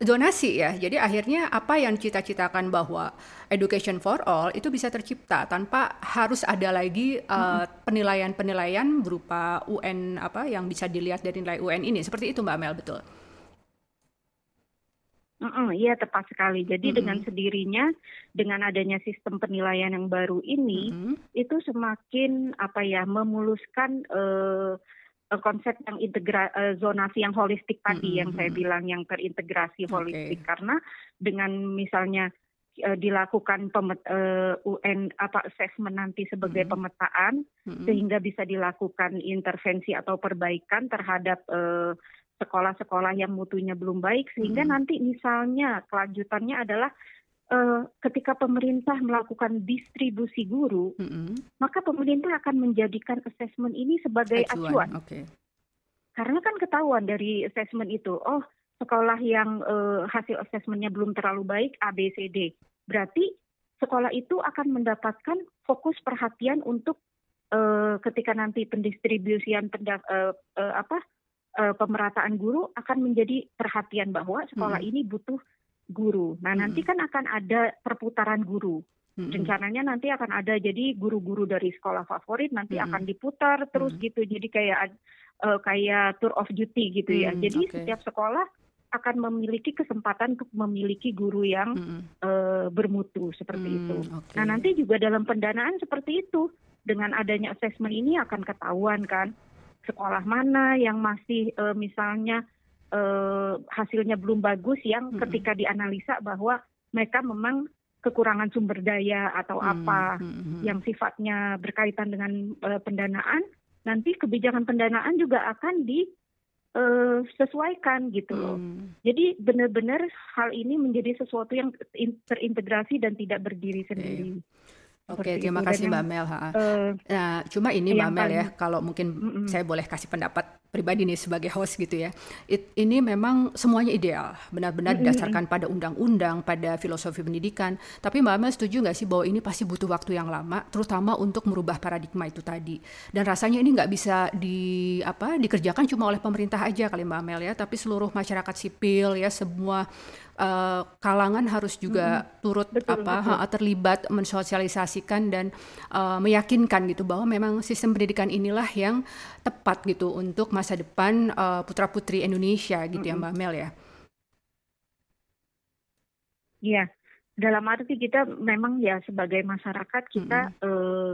zonasi ya. Jadi akhirnya apa yang cita-citakan bahwa education for all itu bisa tercipta tanpa harus ada lagi eh, penilaian-penilaian berupa UN apa yang bisa dilihat dari nilai UN ini. Seperti itu Mbak Mel betul. Mm-mm, Iya tepat sekali. Jadi Mm-mm. dengan sendirinya, dengan adanya sistem penilaian yang baru ini, Mhm. itu semakin apa ya memuluskan eh, konsep yang integra eh, zonasi yang holistik tadi Mm-mm, yang saya bilang yang terintegrasi holistik karena dengan misalnya eh, dilakukan pemet- eh, UN apa assessment nanti sebagai Mm-mm. pemetaan Mhm. sehingga bisa dilakukan intervensi atau perbaikan terhadap eh, sekolah-sekolah yang mutunya belum baik sehingga hmm. nanti misalnya kelanjutannya adalah uh, ketika pemerintah melakukan distribusi guru, hmm. maka pemerintah akan menjadikan asesmen ini sebagai acuan. acuan. Okay. Karena kan ketahuan dari asesmen itu, oh sekolah yang uh, hasil asesmennya belum terlalu baik A, B, C, D, berarti sekolah itu akan mendapatkan fokus perhatian untuk uh, ketika nanti pendistribusian pendak, uh, uh, apa uh, pemerataan guru akan menjadi perhatian bahwa sekolah hmm. ini butuh guru. Nah, hmm. nanti kan akan ada perputaran guru. Hmm. Rencananya nanti akan ada jadi guru-guru dari sekolah favorit nanti hmm. akan diputar terus hmm. gitu. Jadi kayak uh, kayak tour of duty gitu ya. Hmm, jadi okay. setiap sekolah akan memiliki kesempatan untuk memiliki guru yang hmm. uh, bermutu seperti hmm, itu. Okay. Nah, nanti juga dalam pendanaan seperti itu. Dengan adanya assessment ini akan ketahuan kan sekolah mana yang masih uh, misalnya uh, hasilnya belum bagus yang hmm. ketika dianalisa bahwa mereka memang kekurangan sumber daya atau hmm. apa hmm. yang sifatnya berkaitan dengan uh, pendanaan nanti kebijakan pendanaan juga akan di uh, sesuaikan gitu loh. Hmm. Jadi benar-benar hal ini menjadi sesuatu yang terintegrasi dan tidak berdiri sendiri. Okay. Oke, terima itu. kasih Mbak Mel. Uh, nah, cuma ini Mbak Mel ya, kalau mungkin mm -mm. saya boleh kasih pendapat pribadi nih sebagai host gitu ya. It, ini memang semuanya ideal, benar-benar mm -hmm. didasarkan pada undang-undang, pada filosofi pendidikan. Tapi Mbak Mel setuju nggak sih bahwa ini pasti butuh waktu yang lama, terutama untuk merubah paradigma itu tadi. Dan rasanya ini nggak bisa di apa dikerjakan cuma oleh pemerintah aja kali Mbak Mel ya, tapi seluruh masyarakat sipil ya semua uh, kalangan harus juga hmm. turut betul, apa betul. terlibat mensosialisasikan dan uh, meyakinkan gitu bahwa memang sistem pendidikan inilah yang tepat gitu untuk masa depan uh, eh, putra putri Indonesia gitu hmm. ya Mbak Mel ya. Iya, dalam arti kita memang ya sebagai masyarakat kita hmm. uh,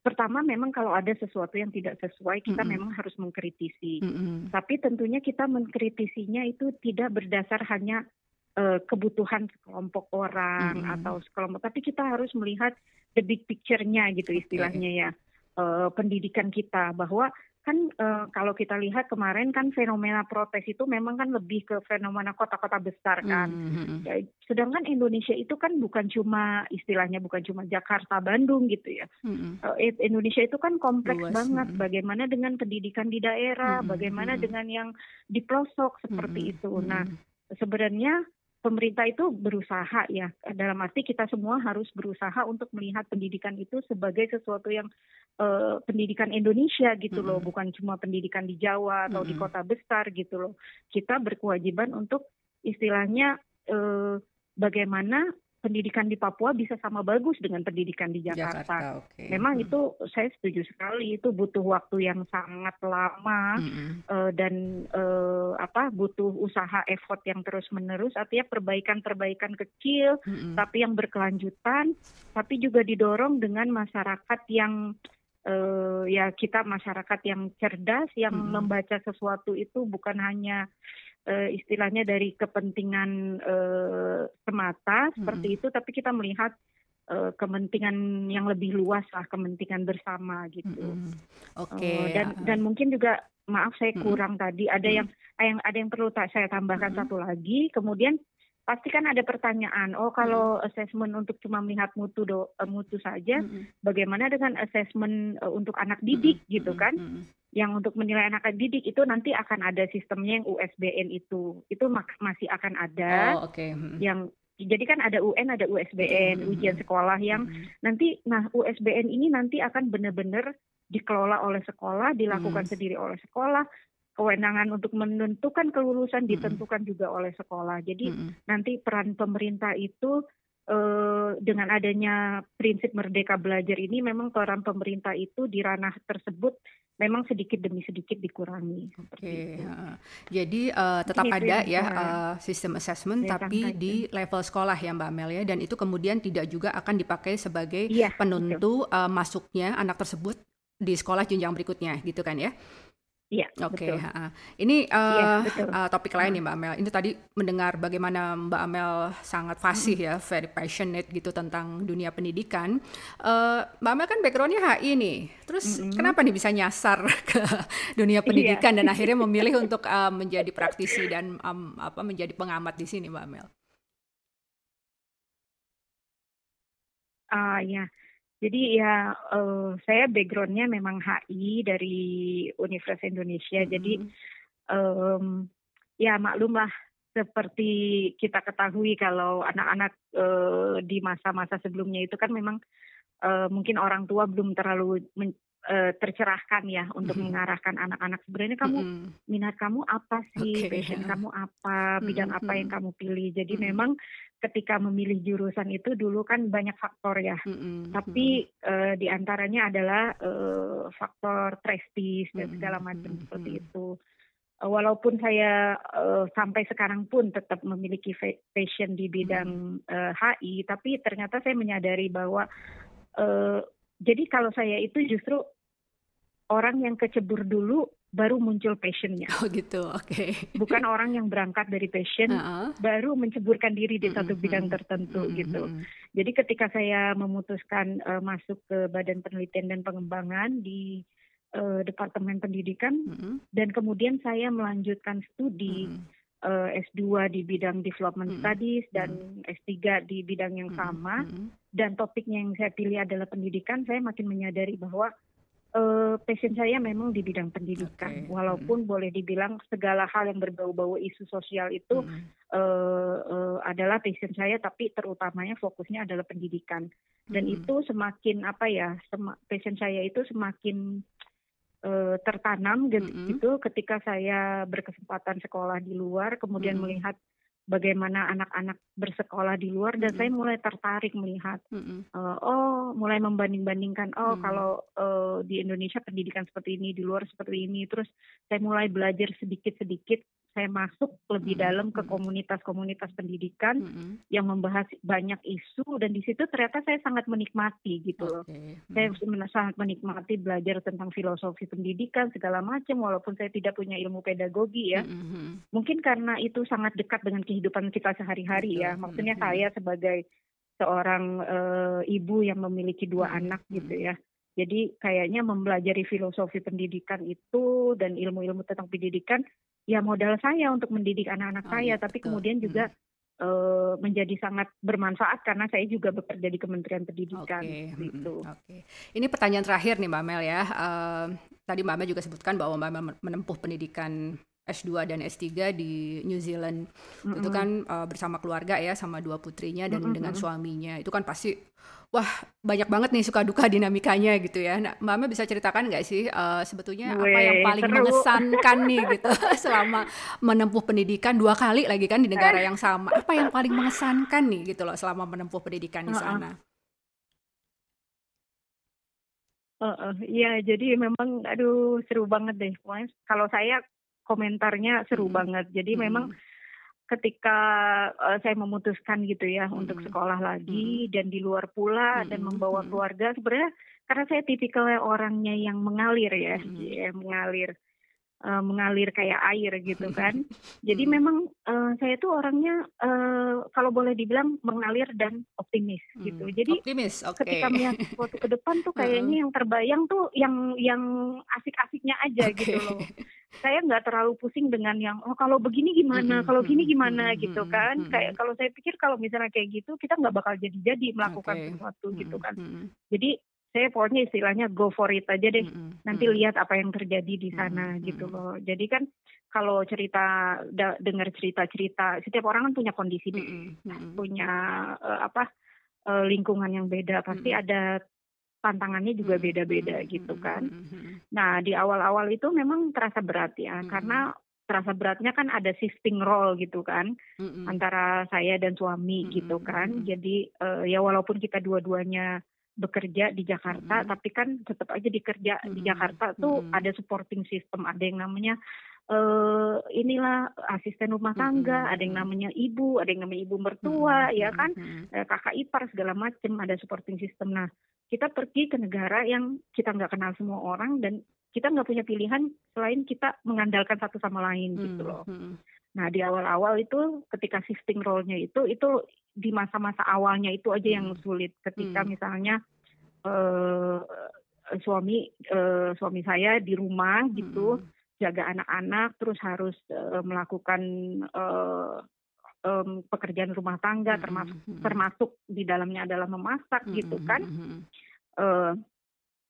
pertama memang kalau ada sesuatu yang tidak sesuai kita mm -hmm. memang harus mengkritisi. Mm -hmm. Tapi tentunya kita mengkritisinya itu tidak berdasar hanya uh, kebutuhan sekelompok orang mm-hmm. atau sekelompok tapi kita harus melihat the big picture-nya gitu istilahnya okay. ya uh, pendidikan kita bahwa kan uh, kalau kita lihat kemarin kan fenomena protes itu memang kan lebih ke fenomena kota-kota besar kan. Mm-hmm. Ya, sedangkan Indonesia itu kan bukan cuma istilahnya bukan cuma Jakarta, Bandung gitu ya. Mm-hmm. Uh, Indonesia itu kan kompleks Luas, banget. Mm-hmm. Bagaimana dengan pendidikan di daerah, mm-hmm. bagaimana dengan yang di pelosok seperti mm-hmm. itu. Nah, sebenarnya pemerintah itu berusaha ya dalam arti kita semua harus berusaha untuk melihat pendidikan itu sebagai sesuatu yang uh, pendidikan Indonesia gitu loh mm -hmm. bukan cuma pendidikan di Jawa atau mm -hmm. di kota besar gitu loh kita berkewajiban untuk istilahnya uh, bagaimana pendidikan di Papua bisa sama bagus dengan pendidikan di Jakarta. Jakarta okay. Memang hmm. itu saya setuju sekali itu butuh waktu yang sangat lama hmm. uh, dan uh, apa butuh usaha effort yang terus menerus. Artinya perbaikan-perbaikan kecil hmm. tapi yang berkelanjutan, tapi juga didorong dengan masyarakat yang uh, ya kita masyarakat yang cerdas yang hmm. membaca sesuatu itu bukan hanya uh, istilahnya dari kepentingan uh, semata seperti hmm. itu, tapi kita melihat uh, kepentingan yang lebih luas lah, kepentingan bersama gitu. Hmm. Oke. Okay. Uh, dan dan mungkin juga maaf saya kurang hmm. tadi ada hmm. yang yang ada yang perlu saya tambahkan hmm. satu lagi. Kemudian pasti kan ada pertanyaan, oh kalau hmm. assessment untuk cuma melihat mutu do, mutu saja, hmm. bagaimana dengan assessment uh, untuk anak didik hmm. gitu kan? Hmm yang untuk menilai anak didik itu nanti akan ada sistemnya yang USBN itu itu masih akan ada oh, okay. hmm. yang jadi kan ada UN ada USBN hmm. ujian sekolah yang hmm. nanti nah USBN ini nanti akan benar-benar dikelola oleh sekolah dilakukan hmm. sendiri oleh sekolah kewenangan untuk menentukan kelulusan ditentukan hmm. juga oleh sekolah jadi hmm. nanti peran pemerintah itu uh, dengan adanya prinsip merdeka belajar ini memang peran pemerintah itu di ranah tersebut memang sedikit demi sedikit dikurangi. Oke, okay. jadi uh, tetap Jadi, ada ya uh, sistem assessment ya, tapi di level sekolah ya Mbak Mel ya, dan itu kemudian tidak juga akan dipakai sebagai ya, penentu uh, masuknya anak tersebut di sekolah jenjang berikutnya, gitu kan ya? Iya, Oke, betul. heeh. Ini, eee betul. eee, topik lain nih Mbak Amel. Ini tadi mendengar bagaimana Mbak Amel sangat fasih Mhm. ya, very passionate gitu tentang dunia pendidikan. Eee, Mbak Amel kan background-nya HI nih. Terus Mhm. kenapa nih bisa nyasar ke dunia Iya. pendidikan dan akhirnya memilih untuk, eee, menjadi praktisi dan, mmm, apa, menjadi pengamat di sini Mbak Amel? Ah, ya. Jadi ya, eee, saya background-nya memang HI dari Universitas Indonesia. Jadi, Mhm. mmm, ya maklumlah seperti kita ketahui kalau anak-anak, eee, di masa-masa sebelumnya itu kan memang, eee, mungkin orang tua belum terlalu men eee, tercerahkan ya untuk Mhm. mengarahkan anak-anak, "Sebenarnya kamu Mhm. minat kamu apa sih? Oke, Passion heeh. kamu apa? Bidang Mhm apa yang mhm. kamu pilih?" Jadi Mhm. memang ketika memilih jurusan itu dulu kan banyak faktor ya. Mhm mhm. Tapi, eee, di antaranya adalah, eee, faktor prestis dan segala macam mhm seperti mhm. itu. Walaupun saya, eee, sampai sekarang pun tetap memiliki passion di bidang, eee, HI, tapi ternyata saya menyadari bahwa, eee, jadi kalau saya itu justru orang yang kecebur dulu baru muncul passion-nya. Oh gitu, oke. Bukan orang yang berangkat dari passion, Heeh. baru menceburkan diri di satu bidang mhm. tertentu Mhm gitu. Jadi ketika saya memutuskan, eee, masuk ke Badan Penelitian dan Pengembangan di, eee, Departemen Pendidikan Mhm. dan kemudian saya melanjutkan studi, Mhm. eee, S2 di bidang Development Mhm. Studies dan S3 di bidang yang sama, mhm. dan topiknya yang saya pilih adalah pendidikan, saya makin menyadari bahwa, eee, passion saya memang di bidang pendidikan. Mhm. Walaupun boleh dibilang segala hal yang berbau-bau isu sosial itu, Mhm. eee eee, adalah passion saya, tapi terutamanya fokusnya adalah pendidikan. Dan Mhm. itu semakin, apa ya, sema passion saya itu semakin, eee, tertanam ged Mhm. gitu ketika saya berkesempatan sekolah di luar, kemudian Mhm. melihat bagaimana anak-anak bersekolah di luar dan saya Mhm. mulai tertarik melihat, Mhm. eee, oh mulai membanding-bandingkan, oh Mhm. kalau, eee, di Indonesia pendidikan seperti ini, di luar seperti ini. Terus saya mulai belajar sedikit-sedikit, saya masuk lebih Mhm dalam ke komunitas-komunitas pendidikan Mhm. yang membahas banyak isu dan di situ ternyata saya sangat menikmati gitu loh. Oke, Saya mhm. men sangat menikmati belajar tentang filosofi pendidikan segala macam walaupun saya tidak punya ilmu pedagogi ya. Mhm mhm. Mungkin karena itu sangat dekat dengan kehidupan kita sehari-hari ya. Maksudnya mhm mhm. saya sebagai seorang, eee, ibu yang memiliki 2 Mhm anak gitu ya. Jadi kayaknya mempelajari filosofi pendidikan itu dan ilmu-ilmu tentang pendidikan, ya modal saya untuk mendidik anak-anak Oh saya, tapi betul, kemudian juga, mhm. eee, menjadi sangat bermanfaat karena saya juga bekerja di Kementerian Pendidikan, Oke, mhm, gitu. oke. Ini pertanyaan terakhir nih Mbak Mel ya, eee, tadi Mbak Mel juga sebutkan bahwa Mbak Mel men menempuh pendidikan S2 dan S3 di New Zealand. Itu Mhm. kan, eee, bersama keluarga ya, sama 2 putrinya dan Mhm dengan mhm. suaminya. Itu kan pasti, wah banyak banget nih suka duka dinamikanya gitu ya. Nah, Mbak Mel bisa ceritakan nggak sih, eee, sebetulnya apa yang paling seru. mengesankan nih gitu selama menempuh pendidikan 2 kali lagi kan di negara yang sama. Apa yang paling mengesankan nih gitu loh selama menempuh pendidikan di sana? Heeh, iya jadi memang aduh seru banget deh. Pokoknya kalau saya komentarnya seru Mhm. banget. Jadi memang Mhm. Ketika, eee, saya memutuskan gitu ya untuk Mhm. sekolah lagi dan di luar pula dan Mhm membawa mhm. keluarga, sebenarnya karena saya tipikalnya orangnya yang mengalir ya, Mhm. cie mengalir, eee, mengalir kayak air gitu kan. Jadi memang, eee, saya tuh orangnya, eee, kalau boleh dibilang mengalir dan optimis gitu. Mmm, Jadi optimis, ketika oke. melihat sesuatu ke depan tuh kayaknya yang terbayang tuh yang yang asik-asiknya aja Oke. gitu loh. Saya nggak terlalu pusing dengan yang, "Oh kalau begini gimana? Mhm Kalau gini gimana?" mhm Gitu kan. mhm. Kayak kalau saya pikir kalau misalnya kayak gitu kita nggak bakal jadi-jadi melakukan Oke, sesuatu gitu kan. mhm. Jadi saya pokoknya istilahnya go for it aja deh. Mhm Nanti mhm. lihat apa yang terjadi di sana gitu mhm. loh. Jadi kan kalau cerita da dengar cerita-cerita, setiap orang kan punya kondisi Mhm mhm. punya, eee, apa, eee, lingkungan yang beda, pasti Mhm. ada tantangannya juga beda-beda gitu kan. mhm mhm. Nah di awal-awal itu memang terasa berat ya, Mhm. karena terasa beratnya kan ada shifting role gitu kan, Mhm. antara saya dan suami gitu Mhm kan. Jadi, eee, ya walaupun kita dua-duanya bekerja di Jakarta, Mhm. tapi kan tetap aja di kerja di Mhm Jakarta tuh mhm. ada supporting system, ada yang namanya, eee, inilah asisten rumah tangga, Mhm ada yang mhm. namanya ibu, ada yang namanya ibu mertua, ya mhm kan, eee, kakak ipar segala macem, ada supporting system. Nah, kita pergi ke negara yang kita nggak kenal semua orang dan kita nggak punya pilihan selain kita mengandalkan satu sama lain gitu Hmm, loh. hmm. Nah di awal-awal itu ketika shifting role-nya itu itu di masa-masa awalnya itu aja yang Hmm. sulit ketika Hmm. misalnya eh suami eh, suami saya di rumah gitu Hmm. jaga anak-anak terus harus eh, melakukan eh, em, pekerjaan rumah tangga Hmm, termasuk hmm. termasuk di dalamnya adalah memasak Hmm, gitu hmm, kan hmm, hmm. Eh,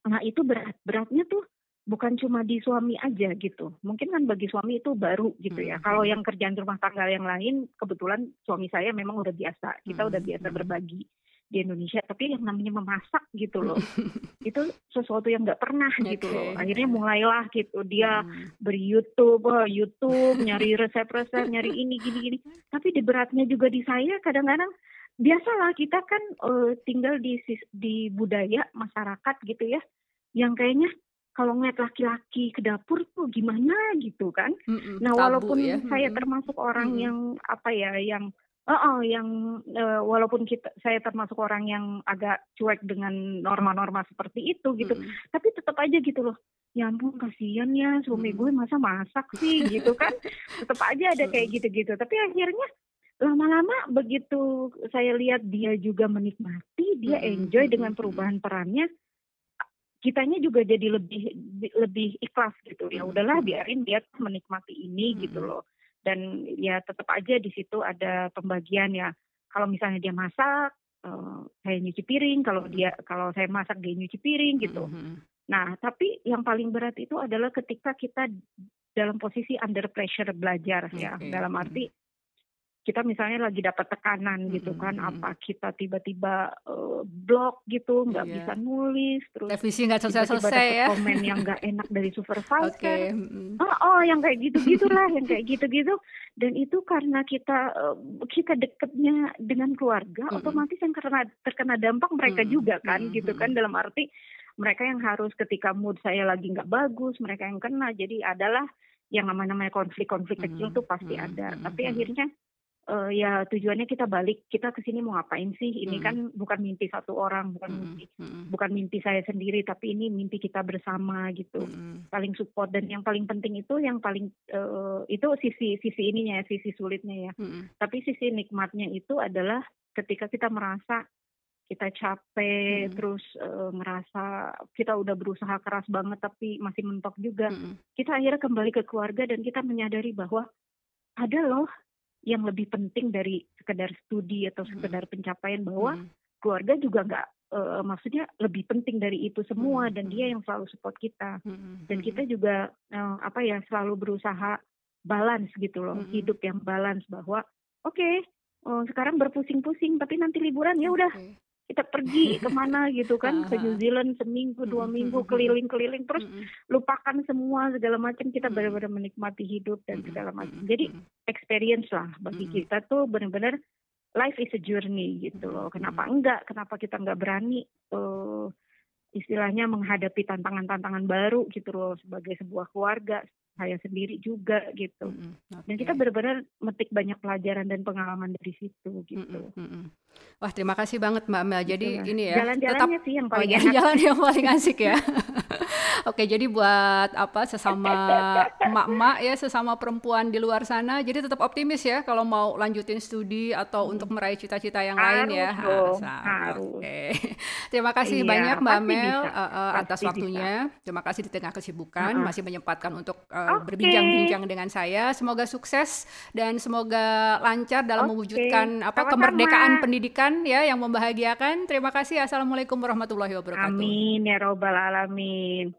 nah itu berat beratnya tuh bukan cuma di suami aja gitu. Mungkin kan bagi suami itu baru gitu ya. Hmm, kalau yang kerjaan rumah tangga yang lain kebetulan suami saya memang udah biasa. Kita Hmm, udah biasa hmm. berbagi di Indonesia tapi yang namanya memasak gitu loh. Itu sesuatu yang nggak pernah gitu loh. Akhirnya mulailah gitu. Dia Hmm. beri YouTube, oh, YouTube, nyari resep-resep, nyari ini gini-gini. Tapi di beratnya juga di saya kadang-kadang biasalah kita kan eh, tinggal di di budaya masyarakat gitu ya, yang kayaknya kalau ngeliat laki-laki ke dapur tuh gimana gitu kan. Mm-mm, Nah tabu walaupun ya. saya Mm-mm. termasuk orang Mm-mm. yang apa ya, yang Oh, oh, yang eh, walaupun kita saya termasuk orang yang agak cuek dengan norma-norma seperti itu gitu, Mm-mm. tapi tetap aja gitu loh ya ampun kasihan ya suami Mm. gue masa masak sih gitu kan tetap aja ada kayak gitu-gitu tapi akhirnya lama-lama begitu saya lihat dia juga menikmati dia Mm-mm, enjoy dengan perubahan perannya kitanya juga jadi lebih lebih ikhlas gitu. Ya Mm-mm, udahlah biarin dia menikmati ini gitu Mm-mm. loh. Dan ya tetap aja di situ ada pembagian ya. Kalau misalnya dia masak eh, saya nyuci piring. Kalau dia kalau saya masak dia nyuci piring gitu. Mm-mm. Nah, tapi yang paling berat itu adalah ketika kita dalam posisi under pressure belajar ya. Dalam arti kita misalnya lagi dapat tekanan gitu Mm-mm, kan, mm-mm. apa kita tiba-tiba eh, blok gitu, nggak Iya. bisa nulis, terus Revisi nggak selesai-selesai ya. komen yang nggak enak dari supervisor. Oke. mm-mm. Oh, oh, yang kayak gitu-gitulah, yang kayak gitu-gitu. Dan itu karena kita eh, kita deketnya dengan keluarga, Mm-mm. otomatis yang terkena terkena dampak mereka Mm-mm, juga kan, mm-mm, gitu kan. mm-mm. Dalam arti mereka yang harus ketika mood saya lagi nggak bagus, mereka yang kena. Jadi adalah yang namanya konflik-konflik kecil Mm-mm, tuh pasti mm-mm, ada. mm-mm, Tapi mm-mm. akhirnya eh, ya tujuannya kita balik, kita ke sini mau ngapain sih? Ini Mm-mm. kan bukan mimpi satu orang, bukan Mm-mm, mimpi mm-mm, bukan mimpi saya sendiri, tapi ini mimpi kita bersama gitu mm-mm. paling support dan yang paling penting itu yang paling eh, itu sisi sisi ininya ya sisi sulitnya ya Mm-mm. tapi sisi nikmatnya itu adalah ketika kita merasa kita capek Mm-mm. terus eh, merasa kita udah berusaha keras banget tapi masih mentok juga Mm-mm. kita akhirnya kembali ke keluarga dan kita menyadari bahwa ada loh yang lebih penting dari sekedar studi atau sekedar pencapaian bahwa Mm-mm. keluarga juga nggak eh, maksudnya lebih penting dari itu semua Mm-mm. dan dia yang selalu support kita Mm-mm. dan kita juga eh, apa ya selalu berusaha balance gitu loh Mm-mm. hidup yang balance bahwa oke oh, sekarang berpusing-pusing tapi nanti liburan ya udah Oke. Kita pergi ke mana gitu kan ke New Zealand seminggu dua minggu keliling-keliling terus lupakan semua segala macam kita benar-benar menikmati hidup dan segala macam. jadi experience lah bagi kita tuh benar-benar life is a journey gitu loh. Kenapa enggak? Kenapa kita enggak berani eh, istilahnya menghadapi tantangan-tantangan baru gitu loh sebagai sebuah keluarga saya sendiri juga gitu Mm-mm. dan Oke. kita benar-benar metik banyak pelajaran dan pengalaman dari situ gitu Mm-mm, mm-mm. Wah terima kasih banget Mbak Mel. Jadi Itulah. ini ya tetap jalan-jalannya sih yang oh, paling enak jalan-jalan yang paling asik ya. Oke jadi buat apa sesama emak-emak ya sesama perempuan di luar sana. Jadi tetap optimis ya kalau mau lanjutin studi atau untuk meraih cita-cita yang lain ya. Harus dong, harus. Oke. Terima kasih Iya, banyak Mbak Mel bisa. uh, uh, atas Pasti waktunya. Terima kasih di tengah kesibukan Uh-uh. masih menyempatkan untuk uh, Oke. berbincang-bincang dengan saya. Semoga sukses dan semoga lancar dalam Oke, mewujudkan apa sama-sama. kemerdekaan pendidikan ya yang membahagiakan. Terima kasih. Assalamualaikum warahmatullahi wabarakatuh. amin ya robbal alamin